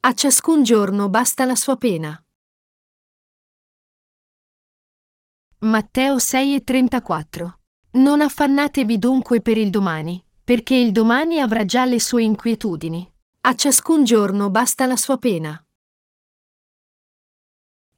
A ciascun giorno basta la sua pena. Matteo 6:34 Non affannatevi dunque per il domani, perché il domani avrà già le sue inquietudini. A ciascun giorno basta la sua pena.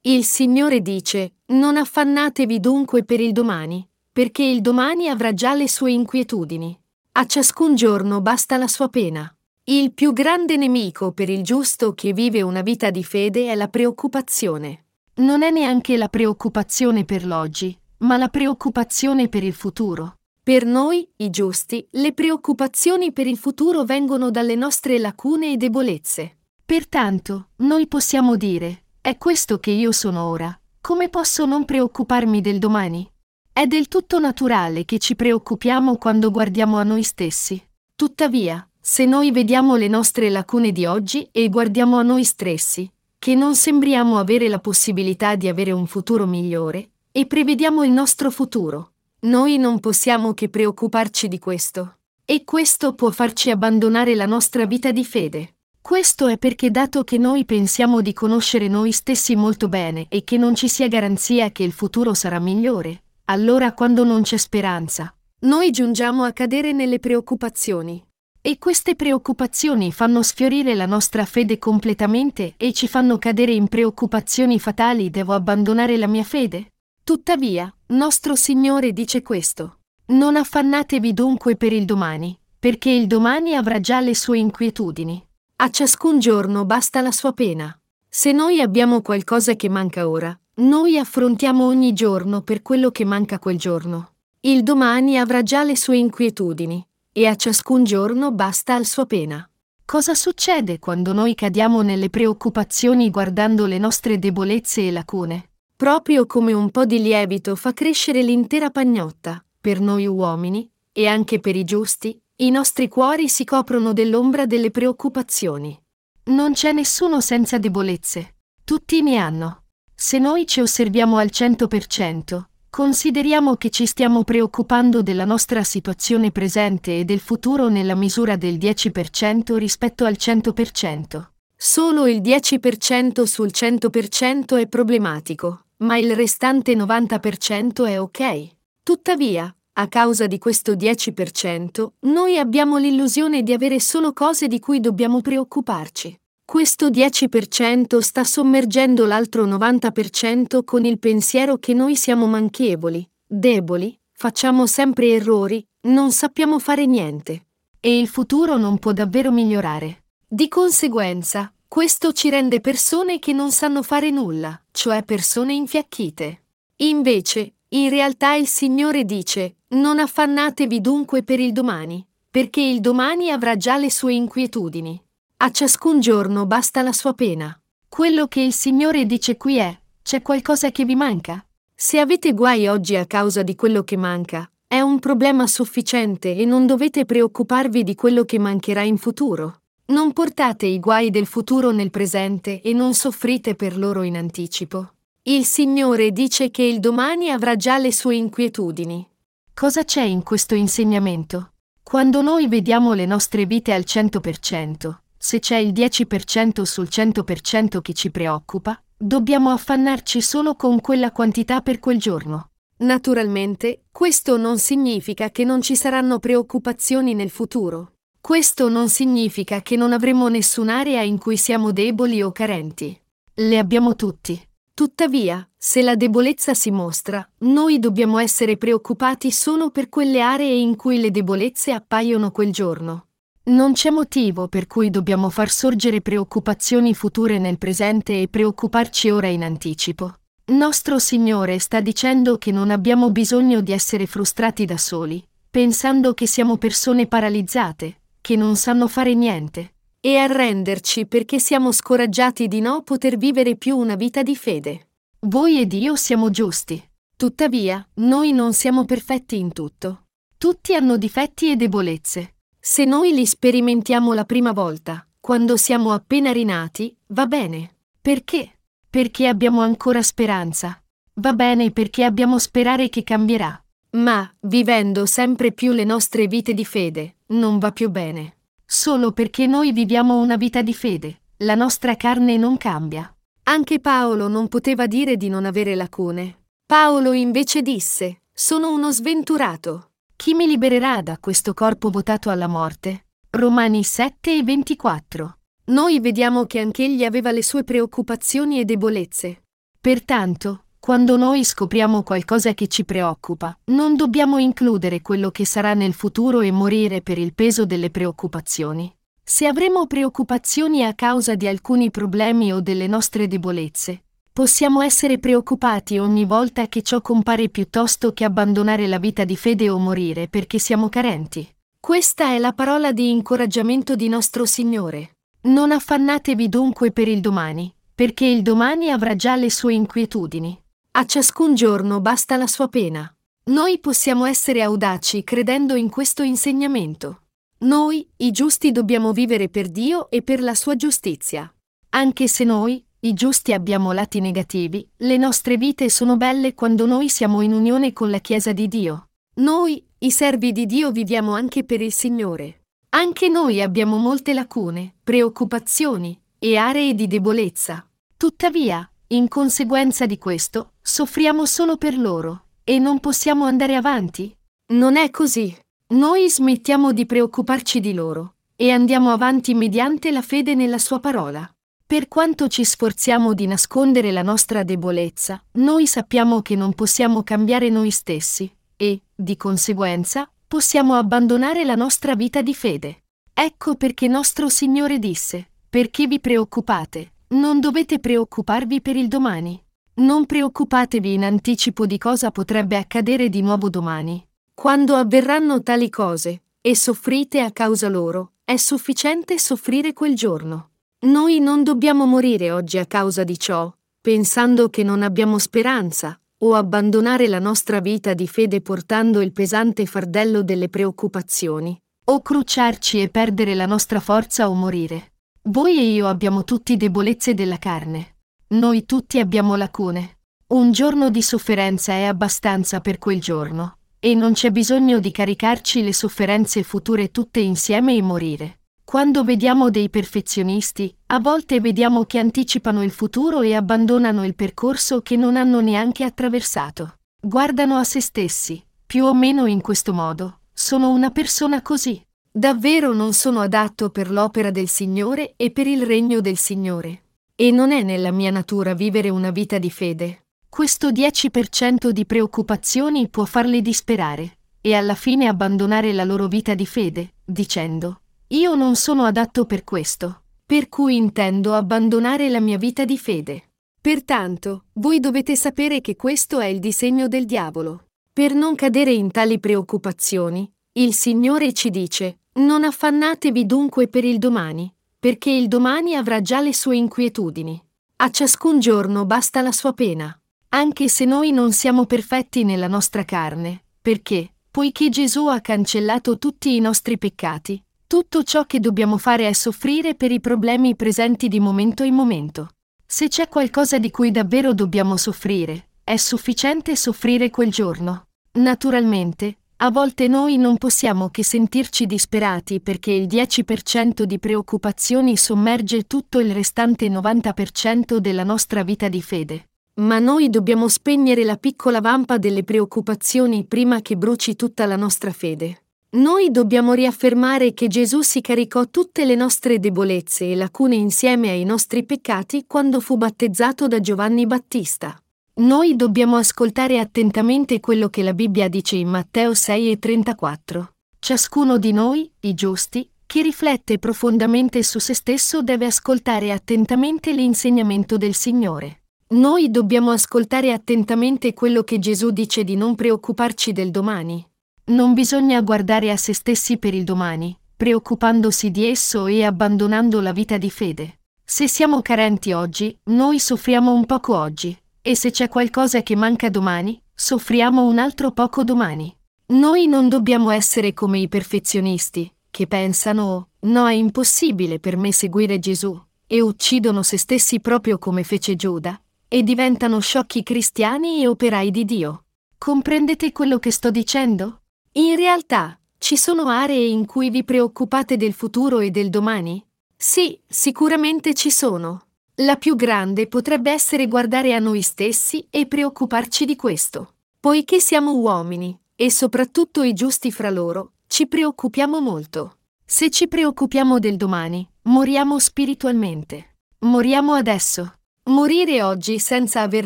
Il Signore dice, non affannatevi dunque per il domani, perché il domani avrà già le sue inquietudini. A ciascun giorno basta la sua pena. Il più grande nemico per il giusto che vive una vita di fede è la preoccupazione. Non è neanche la preoccupazione per l'oggi, ma la preoccupazione per il futuro. Per noi, i giusti, le preoccupazioni per il futuro vengono dalle nostre lacune e debolezze. Pertanto, noi possiamo dire, è questo che io sono ora, come posso non preoccuparmi del domani? È del tutto naturale che ci preoccupiamo quando guardiamo a noi stessi. Tuttavia, se noi vediamo le nostre lacune di oggi e guardiamo a noi stessi, che non sembriamo avere la possibilità di avere un futuro migliore, e prevediamo il nostro futuro, noi non possiamo che preoccuparci di questo. E questo può farci abbandonare la nostra vita di fede. Questo è perché dato che noi pensiamo di conoscere noi stessi molto bene e che non ci sia garanzia che il futuro sarà migliore, allora quando non c'è speranza, noi giungiamo a cadere nelle preoccupazioni. E queste preoccupazioni fanno sfiorire la nostra fede completamente e ci fanno cadere in preoccupazioni fatali devo abbandonare la mia fede? Tuttavia, nostro Signore dice questo. Non affannatevi dunque per il domani, perché il domani avrà già le sue inquietudini. A ciascun giorno basta la sua pena. Se noi abbiamo qualcosa che manca ora, noi affrontiamo ogni giorno per quello che manca quel giorno. Il domani avrà già le sue inquietudini, e a ciascun giorno basta al sua pena. Cosa succede quando noi cadiamo nelle preoccupazioni guardando le nostre debolezze e lacune? Proprio come un po' di lievito fa crescere l'intera pagnotta, per noi uomini, e anche per i giusti, i nostri cuori si coprono dell'ombra delle preoccupazioni. Non c'è nessuno senza debolezze. Tutti ne hanno. Se noi ci osserviamo al 100%, Consideriamo che ci stiamo preoccupando della nostra situazione presente e del futuro nella misura del 10% rispetto al 100%. Solo il 10% sul 100% è problematico, ma il restante 90% è ok. Tuttavia, a causa di questo 10%, noi abbiamo l'illusione di avere solo cose di cui dobbiamo preoccuparci. Questo 10% sta sommergendo l'altro 90% con il pensiero che noi siamo manchevoli, deboli, facciamo sempre errori, non sappiamo fare niente. E il futuro non può davvero migliorare. Di conseguenza, questo ci rende persone che non sanno fare nulla, cioè persone infiacchite. Invece, in realtà il Signore dice, non affannatevi dunque per il domani, perché il domani avrà già le sue inquietudini. A ciascun giorno basta la sua pena. Quello che il Signore dice qui è, c'è qualcosa che vi manca? Se avete guai oggi a causa di quello che manca, è un problema sufficiente e non dovete preoccuparvi di quello che mancherà in futuro. Non portate i guai del futuro nel presente e non soffrite per loro in anticipo. Il Signore dice che il domani avrà già le sue inquietudini. Cosa c'è in questo insegnamento? Quando noi vediamo le nostre vite al 100%, se c'è il 10% sul 100% che ci preoccupa, dobbiamo affannarci solo con quella quantità per quel giorno. Naturalmente, questo non significa che non ci saranno preoccupazioni nel futuro. Questo non significa che non avremo nessun'area in cui siamo deboli o carenti. Le abbiamo tutti. Tuttavia, se la debolezza si mostra, noi dobbiamo essere preoccupati solo per quelle aree in cui le debolezze appaiono quel giorno. Non c'è motivo per cui dobbiamo far sorgere preoccupazioni future nel presente e preoccuparci ora in anticipo. Nostro Signore sta dicendo che non abbiamo bisogno di essere frustrati da soli, pensando che siamo persone paralizzate, che non sanno fare niente, e arrenderci perché siamo scoraggiati di no poter vivere più una vita di fede. Voi ed io siamo giusti. Tuttavia, noi non siamo perfetti in tutto. Tutti hanno difetti e debolezze. Se noi li sperimentiamo la prima volta, quando siamo appena rinati, va bene. Perché? Perché abbiamo ancora speranza. Va bene perché abbiamo sperare che cambierà. Ma, vivendo sempre più le nostre vite di fede, non va più bene. Solo perché noi viviamo una vita di fede, La nostra carne non cambia. Anche Paolo non poteva dire di non avere lacune. Paolo invece disse, sono uno sventurato. Chi mi libererà da questo corpo votato alla morte? Romani 7 e 24. Noi vediamo che anch'egli aveva le sue preoccupazioni e debolezze. Pertanto, quando noi scopriamo qualcosa che ci preoccupa, non dobbiamo includere quello che sarà nel futuro e morire per il peso delle preoccupazioni. Se avremo preoccupazioni a causa di alcuni problemi o delle nostre debolezze, possiamo essere preoccupati ogni volta che ciò compare piuttosto che abbandonare la vita di fede o morire perché siamo carenti. Questa è la parola di incoraggiamento di nostro Signore. Non affannatevi dunque per il domani, perché il domani avrà già le sue inquietudini. A ciascun giorno basta la sua pena. Noi possiamo essere audaci credendo in questo insegnamento. Noi, i giusti, dobbiamo vivere per Dio e per la sua giustizia. Anche se noi, i giusti, abbiamo lati negativi, le nostre vite sono belle quando noi siamo in unione con la Chiesa di Dio. Noi, i servi di Dio, viviamo anche per il Signore. Anche noi abbiamo molte lacune, preoccupazioni e aree di debolezza. Tuttavia, in conseguenza di questo, soffriamo solo per loro e non possiamo andare avanti? Non è così. Noi smettiamo di preoccuparci di loro e andiamo avanti mediante la fede nella Sua parola. Per quanto ci sforziamo di nascondere la nostra debolezza, noi sappiamo che non possiamo cambiare noi stessi e, di conseguenza, possiamo abbandonare la nostra vita di fede. Ecco perché nostro Signore disse, perché vi preoccupate, non dovete preoccuparvi per il domani. Non preoccupatevi in anticipo di cosa potrebbe accadere di nuovo domani, quando avverranno tali cose, e soffrite a causa loro, è sufficiente soffrire quel giorno. Noi non dobbiamo morire oggi a causa di ciò, pensando che non abbiamo speranza, o abbandonare la nostra vita di fede portando il pesante fardello delle preoccupazioni, o cruciarci e perdere la nostra forza o morire. Voi e io abbiamo tutti debolezze della carne. Noi tutti abbiamo lacune. Un giorno di sofferenza è abbastanza per quel giorno e non c'è bisogno di caricarci le sofferenze future tutte insieme e morire. Quando vediamo dei perfezionisti, a volte vediamo che anticipano il futuro e abbandonano il percorso che non hanno neanche attraversato. Guardano a se stessi, più o meno in questo modo. Sono una persona così. Davvero non sono adatto per l'opera del Signore e per il regno del Signore. E non è nella mia natura vivere una vita di fede. Questo 10% di preoccupazioni può farli disperare e alla fine abbandonare la loro vita di fede, dicendo, io non sono adatto per questo, per cui intendo abbandonare la mia vita di fede. Pertanto, voi dovete sapere che questo è il disegno del diavolo. Per non cadere in tali preoccupazioni, il Signore ci dice, non affannatevi dunque per il domani, perché il domani avrà già le sue inquietudini. A ciascun giorno basta la sua pena anche se noi non siamo perfetti nella nostra carne, perché, poiché Gesù ha cancellato tutti i nostri peccati, tutto ciò che dobbiamo fare è soffrire per i problemi presenti di momento in momento. Se c'è qualcosa di cui davvero dobbiamo soffrire, è sufficiente soffrire quel giorno. Naturalmente, a volte noi non possiamo che sentirci disperati perché il 10% di preoccupazioni sommerge tutto il restante 90% della nostra vita di fede. Ma noi dobbiamo spegnere la piccola vampa delle preoccupazioni prima che bruci tutta la nostra fede. Noi dobbiamo riaffermare che Gesù si caricò tutte le nostre debolezze e lacune insieme ai nostri peccati quando fu battezzato da Giovanni Battista. Noi dobbiamo ascoltare attentamente quello che la Bibbia dice in Matteo 6 e 34. Ciascuno di noi, i giusti, chi riflette profondamente su se stesso deve ascoltare attentamente l'insegnamento del Signore. Noi dobbiamo ascoltare attentamente quello che Gesù dice di non preoccuparci del domani. Non bisogna guardare a se stessi per il domani, preoccupandosi di esso e abbandonando la vita di fede. Se siamo carenti oggi, noi soffriamo un poco oggi, e se c'è qualcosa che manca domani, soffriamo un altro poco domani. Noi non dobbiamo essere come i perfezionisti, che pensano, no è impossibile per me seguire Gesù, e uccidono se stessi proprio come fece Giuda, e diventano sciocchi cristiani e operai di Dio. Comprendete quello che sto dicendo? In realtà, ci sono aree in cui vi preoccupate del futuro e del domani? Sì, sicuramente ci sono. La più grande potrebbe essere guardare a noi stessi e preoccuparci di questo. Poiché siamo uomini, e soprattutto i giusti fra loro, ci preoccupiamo molto. Se ci preoccupiamo del domani, moriamo spiritualmente. Moriamo adesso. Morire oggi senza aver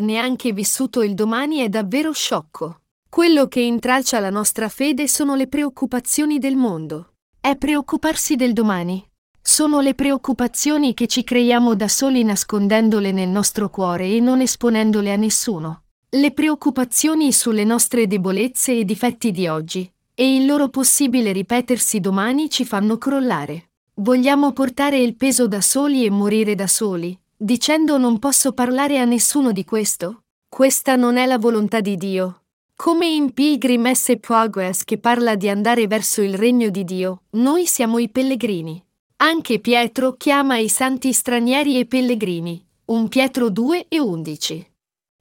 neanche vissuto il domani è davvero sciocco. Quello che intralcia la nostra fede sono le preoccupazioni del mondo. È preoccuparsi del domani. Sono le preoccupazioni che ci creiamo da soli nascondendole nel nostro cuore e non esponendole a nessuno. Le preoccupazioni sulle nostre debolezze e difetti di oggi e il loro possibile ripetersi domani ci fanno crollare. Vogliamo portare il peso da soli e morire da soli, dicendo non posso parlare a nessuno di questo? Questa non è la volontà di Dio. Come in Pilgrim S. Progress che parla di andare verso il regno di Dio, noi siamo i pellegrini. Anche Pietro chiama i santi stranieri e pellegrini, 1 Pietro 2 e 11.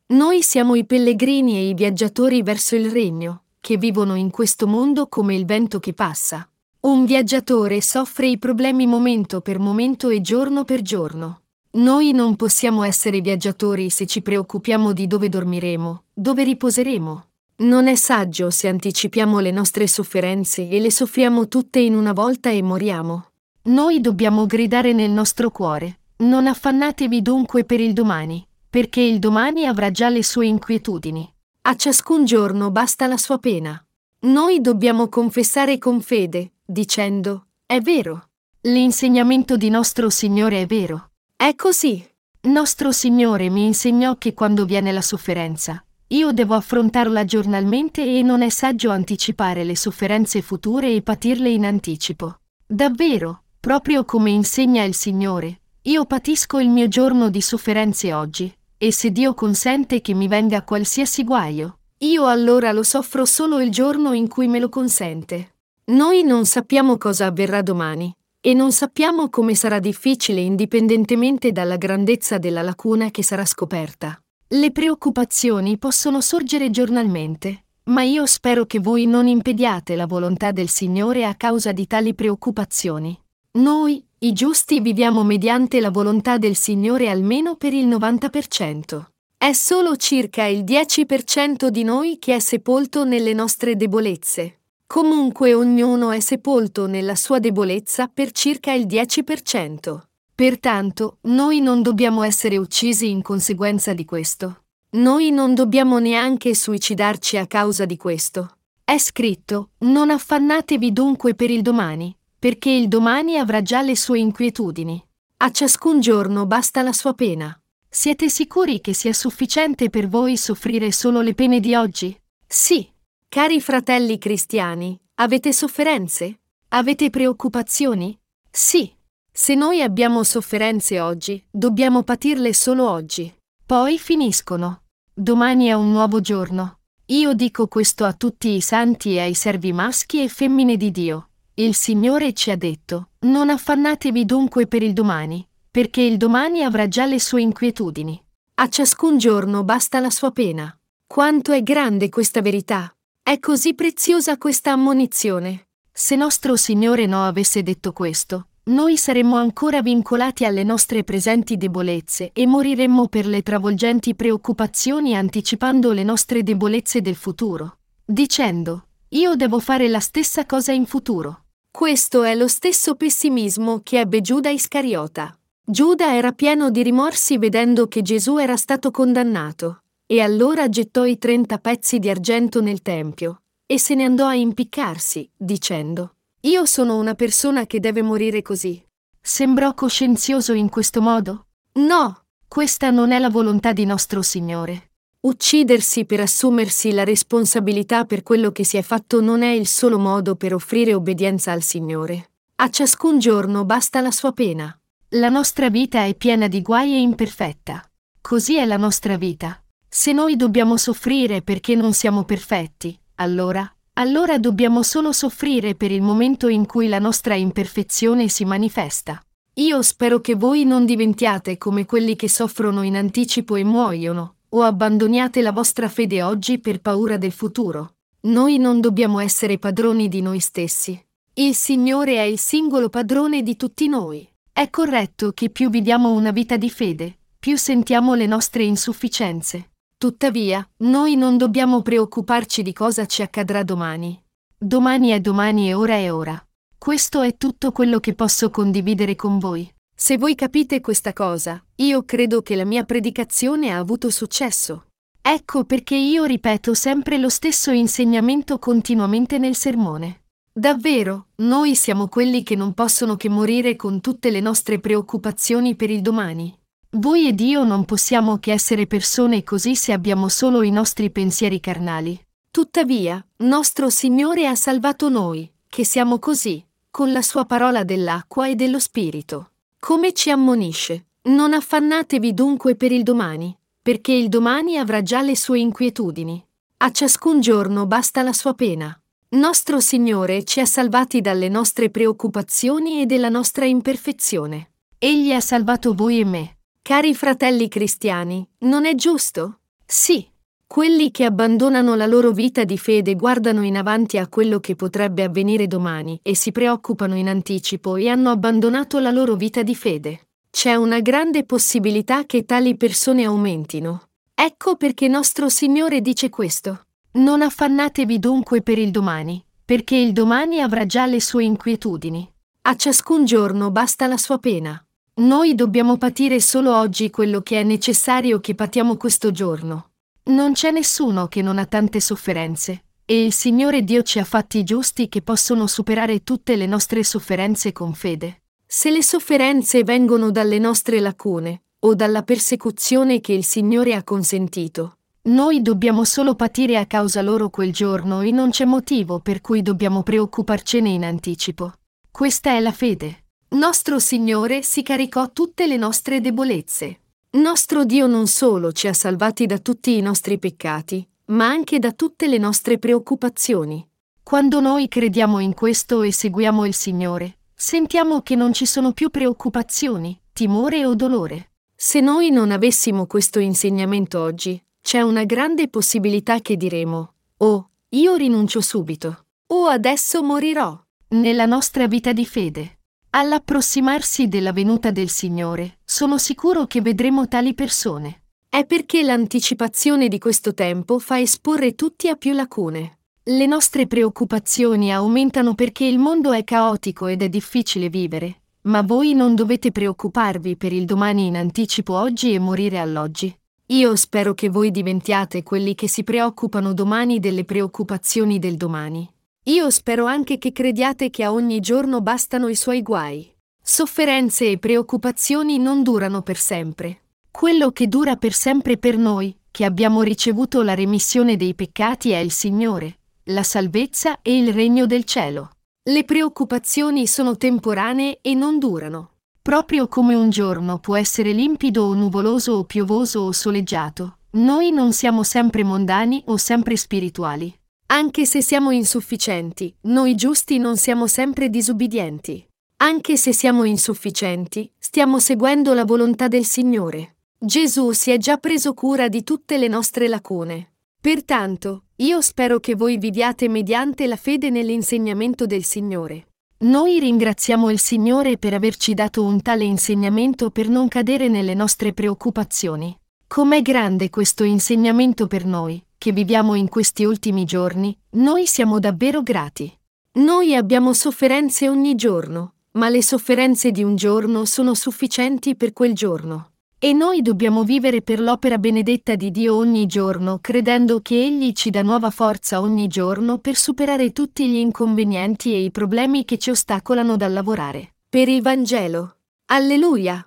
Noi siamo i pellegrini e i viaggiatori verso il regno, che vivono in questo mondo come il vento che passa. Un viaggiatore soffre i problemi momento per momento e giorno per giorno. Noi non possiamo essere viaggiatori se ci preoccupiamo di dove dormiremo, dove riposeremo. Non è saggio se anticipiamo le nostre sofferenze e le soffriamo tutte in una volta e moriamo. Noi dobbiamo gridare nel nostro cuore. Non affannatevi dunque per il domani, perché il domani avrà già le sue inquietudini. A ciascun giorno basta la sua pena. Noi dobbiamo confessare con fede, dicendo, è vero. L'insegnamento di nostro Signore è vero. È così. Nostro Signore mi insegnò che quando viene la sofferenza, io devo affrontarla giornalmente e non è saggio anticipare le sofferenze future e patirle in anticipo. Davvero, proprio come insegna il Signore, io patisco il mio giorno di sofferenze oggi, e se Dio consente che mi venga qualsiasi guaio, io allora lo soffro solo il giorno in cui me lo consente. Noi non sappiamo cosa avverrà domani, e non sappiamo come sarà difficile indipendentemente dalla grandezza della lacuna che sarà scoperta. Le preoccupazioni possono sorgere giornalmente, ma io spero che voi non impediate la volontà del Signore a causa di tali preoccupazioni. Noi, i giusti, viviamo mediante la volontà del Signore almeno per il 90%. È solo circa il 10% di noi che è sepolto nelle nostre debolezze. Comunque ognuno è sepolto nella sua debolezza per circa il 10%. Pertanto, noi non dobbiamo essere uccisi in conseguenza di questo. Noi non dobbiamo neanche suicidarci a causa di questo. È scritto, non affannatevi dunque per il domani, perché il domani avrà già le sue inquietudini. A ciascun giorno basta la sua pena. Siete sicuri che sia sufficiente per voi soffrire solo le pene di oggi? Sì, Cari fratelli cristiani, avete sofferenze? Avete preoccupazioni? Sì. Se noi abbiamo sofferenze oggi, dobbiamo patirle solo oggi. Poi finiscono. Domani è un nuovo giorno. Io dico questo a tutti i santi e ai servi maschi e femmine di Dio. Il Signore ci ha detto, non affannatevi dunque per il domani, perché il domani avrà già le sue inquietudini. A ciascun giorno basta la sua pena. Quanto è grande questa verità! È così preziosa questa ammonizione. Se nostro Signore no avesse detto questo, noi saremmo ancora vincolati alle nostre presenti debolezze e moriremmo per le travolgenti preoccupazioni anticipando le nostre debolezze del futuro, dicendo, io devo fare la stessa cosa in futuro. Questo è lo stesso pessimismo che ebbe Giuda Iscariota. Giuda era pieno di rimorsi vedendo che Gesù era stato condannato. E allora gettò i trenta pezzi di argento nel tempio e se ne andò a impiccarsi, dicendo: Io sono una persona che deve morire così. Sembrò coscienzioso in questo modo? No, questa non è la volontà di nostro Signore. Uccidersi per assumersi la responsabilità per quello che si è fatto non è il solo modo per offrire obbedienza al Signore. A ciascun giorno basta la sua pena. La nostra vita è piena di guai e imperfetta. Così è la nostra vita. Se noi dobbiamo soffrire perché non siamo perfetti, allora, allora dobbiamo solo soffrire per il momento in cui la nostra imperfezione si manifesta. Io spero che voi non diventiate come quelli che soffrono in anticipo e muoiono, o abbandoniate la vostra fede oggi per paura del futuro. Noi non dobbiamo essere padroni di noi stessi. Il Signore è il singolo padrone di tutti noi. È corretto che più viviamo una vita di fede, più sentiamo le nostre insufficienze. Tuttavia, noi non dobbiamo preoccuparci di cosa ci accadrà domani. Domani è domani e ora è ora. Questo è tutto quello che posso condividere con voi. Se voi capite questa cosa, io credo che la mia predicazione ha avuto successo. Ecco perché io ripeto sempre lo stesso insegnamento continuamente nel sermone. Davvero, noi siamo quelli che non possono che morire con tutte le nostre preoccupazioni per il domani. Voi ed io non possiamo che essere persone così se abbiamo solo i nostri pensieri carnali. Tuttavia, nostro Signore ha salvato noi, che siamo così, con la sua parola dell'acqua e dello Spirito. Come ci ammonisce, non affannatevi dunque per il domani, perché il domani avrà già le sue inquietudini. A ciascun giorno basta la sua pena. Nostro Signore ci ha salvati dalle nostre preoccupazioni e della nostra imperfezione. Egli ha salvato voi e me. Cari fratelli cristiani, non è giusto? Sì. Quelli che abbandonano la loro vita di fede guardano in avanti a quello che potrebbe avvenire domani e si preoccupano in anticipo e hanno abbandonato la loro vita di fede. C'è una grande possibilità che tali persone aumentino. Ecco perché nostro Signore dice questo. Non affannatevi dunque per il domani, perché il domani avrà già le sue inquietudini. A ciascun giorno basta la sua pena. Noi dobbiamo patire solo oggi quello che è necessario che patiamo questo giorno. Non c'è nessuno che non ha tante sofferenze, e il Signore Dio ci ha fatti giusti che possono superare tutte le nostre sofferenze con fede. Se le sofferenze vengono dalle nostre lacune, o dalla persecuzione che il Signore ha consentito, noi dobbiamo solo patire a causa loro quel giorno e non c'è motivo per cui dobbiamo preoccuparcene in anticipo. Questa è la fede. Nostro Signore si caricò tutte le nostre debolezze. Nostro Dio non solo ci ha salvati da tutti i nostri peccati, ma anche da tutte le nostre preoccupazioni. Quando noi crediamo in questo e seguiamo il Signore, sentiamo che non ci sono più preoccupazioni, timore o dolore. Se noi non avessimo questo insegnamento oggi, c'è una grande possibilità che diremo, oh, io rinuncio subito, o adesso morirò. Nella nostra vita di fede, All'approssimarsi della venuta del Signore, sono sicuro che vedremo tali persone. È perché l'anticipazione di questo tempo fa esporre tutti a più lacune. Le nostre preoccupazioni aumentano perché il mondo è caotico ed è difficile vivere, ma voi non dovete preoccuparvi per il domani in anticipo oggi e morire all'oggi. Io spero che voi diventiate quelli che si preoccupano domani delle preoccupazioni del domani. Io spero anche che crediate che a ogni giorno bastano i suoi guai. Sofferenze e preoccupazioni non durano per sempre. Quello che dura per sempre per noi, che abbiamo ricevuto la remissione dei peccati, è il Signore, la salvezza e il regno del cielo. Le preoccupazioni sono temporanee e non durano. Proprio come un giorno può essere limpido o nuvoloso o piovoso o soleggiato, noi non siamo sempre mondani o sempre spirituali. Anche se siamo insufficienti, noi giusti non siamo sempre disubbidienti. Anche se siamo insufficienti, stiamo seguendo la volontà del Signore. Gesù si è già preso cura di tutte le nostre lacune. Pertanto, io spero che voi viviate mediante la fede nell'insegnamento del Signore. Noi ringraziamo il Signore per averci dato un tale insegnamento per non cadere nelle nostre preoccupazioni. Com'è grande questo insegnamento per noi, che viviamo in questi ultimi giorni, noi siamo davvero grati. Noi abbiamo sofferenze ogni giorno, ma le sofferenze di un giorno sono sufficienti per quel giorno. E noi dobbiamo vivere per l'opera benedetta di Dio ogni giorno, credendo che Egli ci dà nuova forza ogni giorno per superare tutti gli inconvenienti e i problemi che ci ostacolano dal lavorare. Per il Vangelo. Alleluia!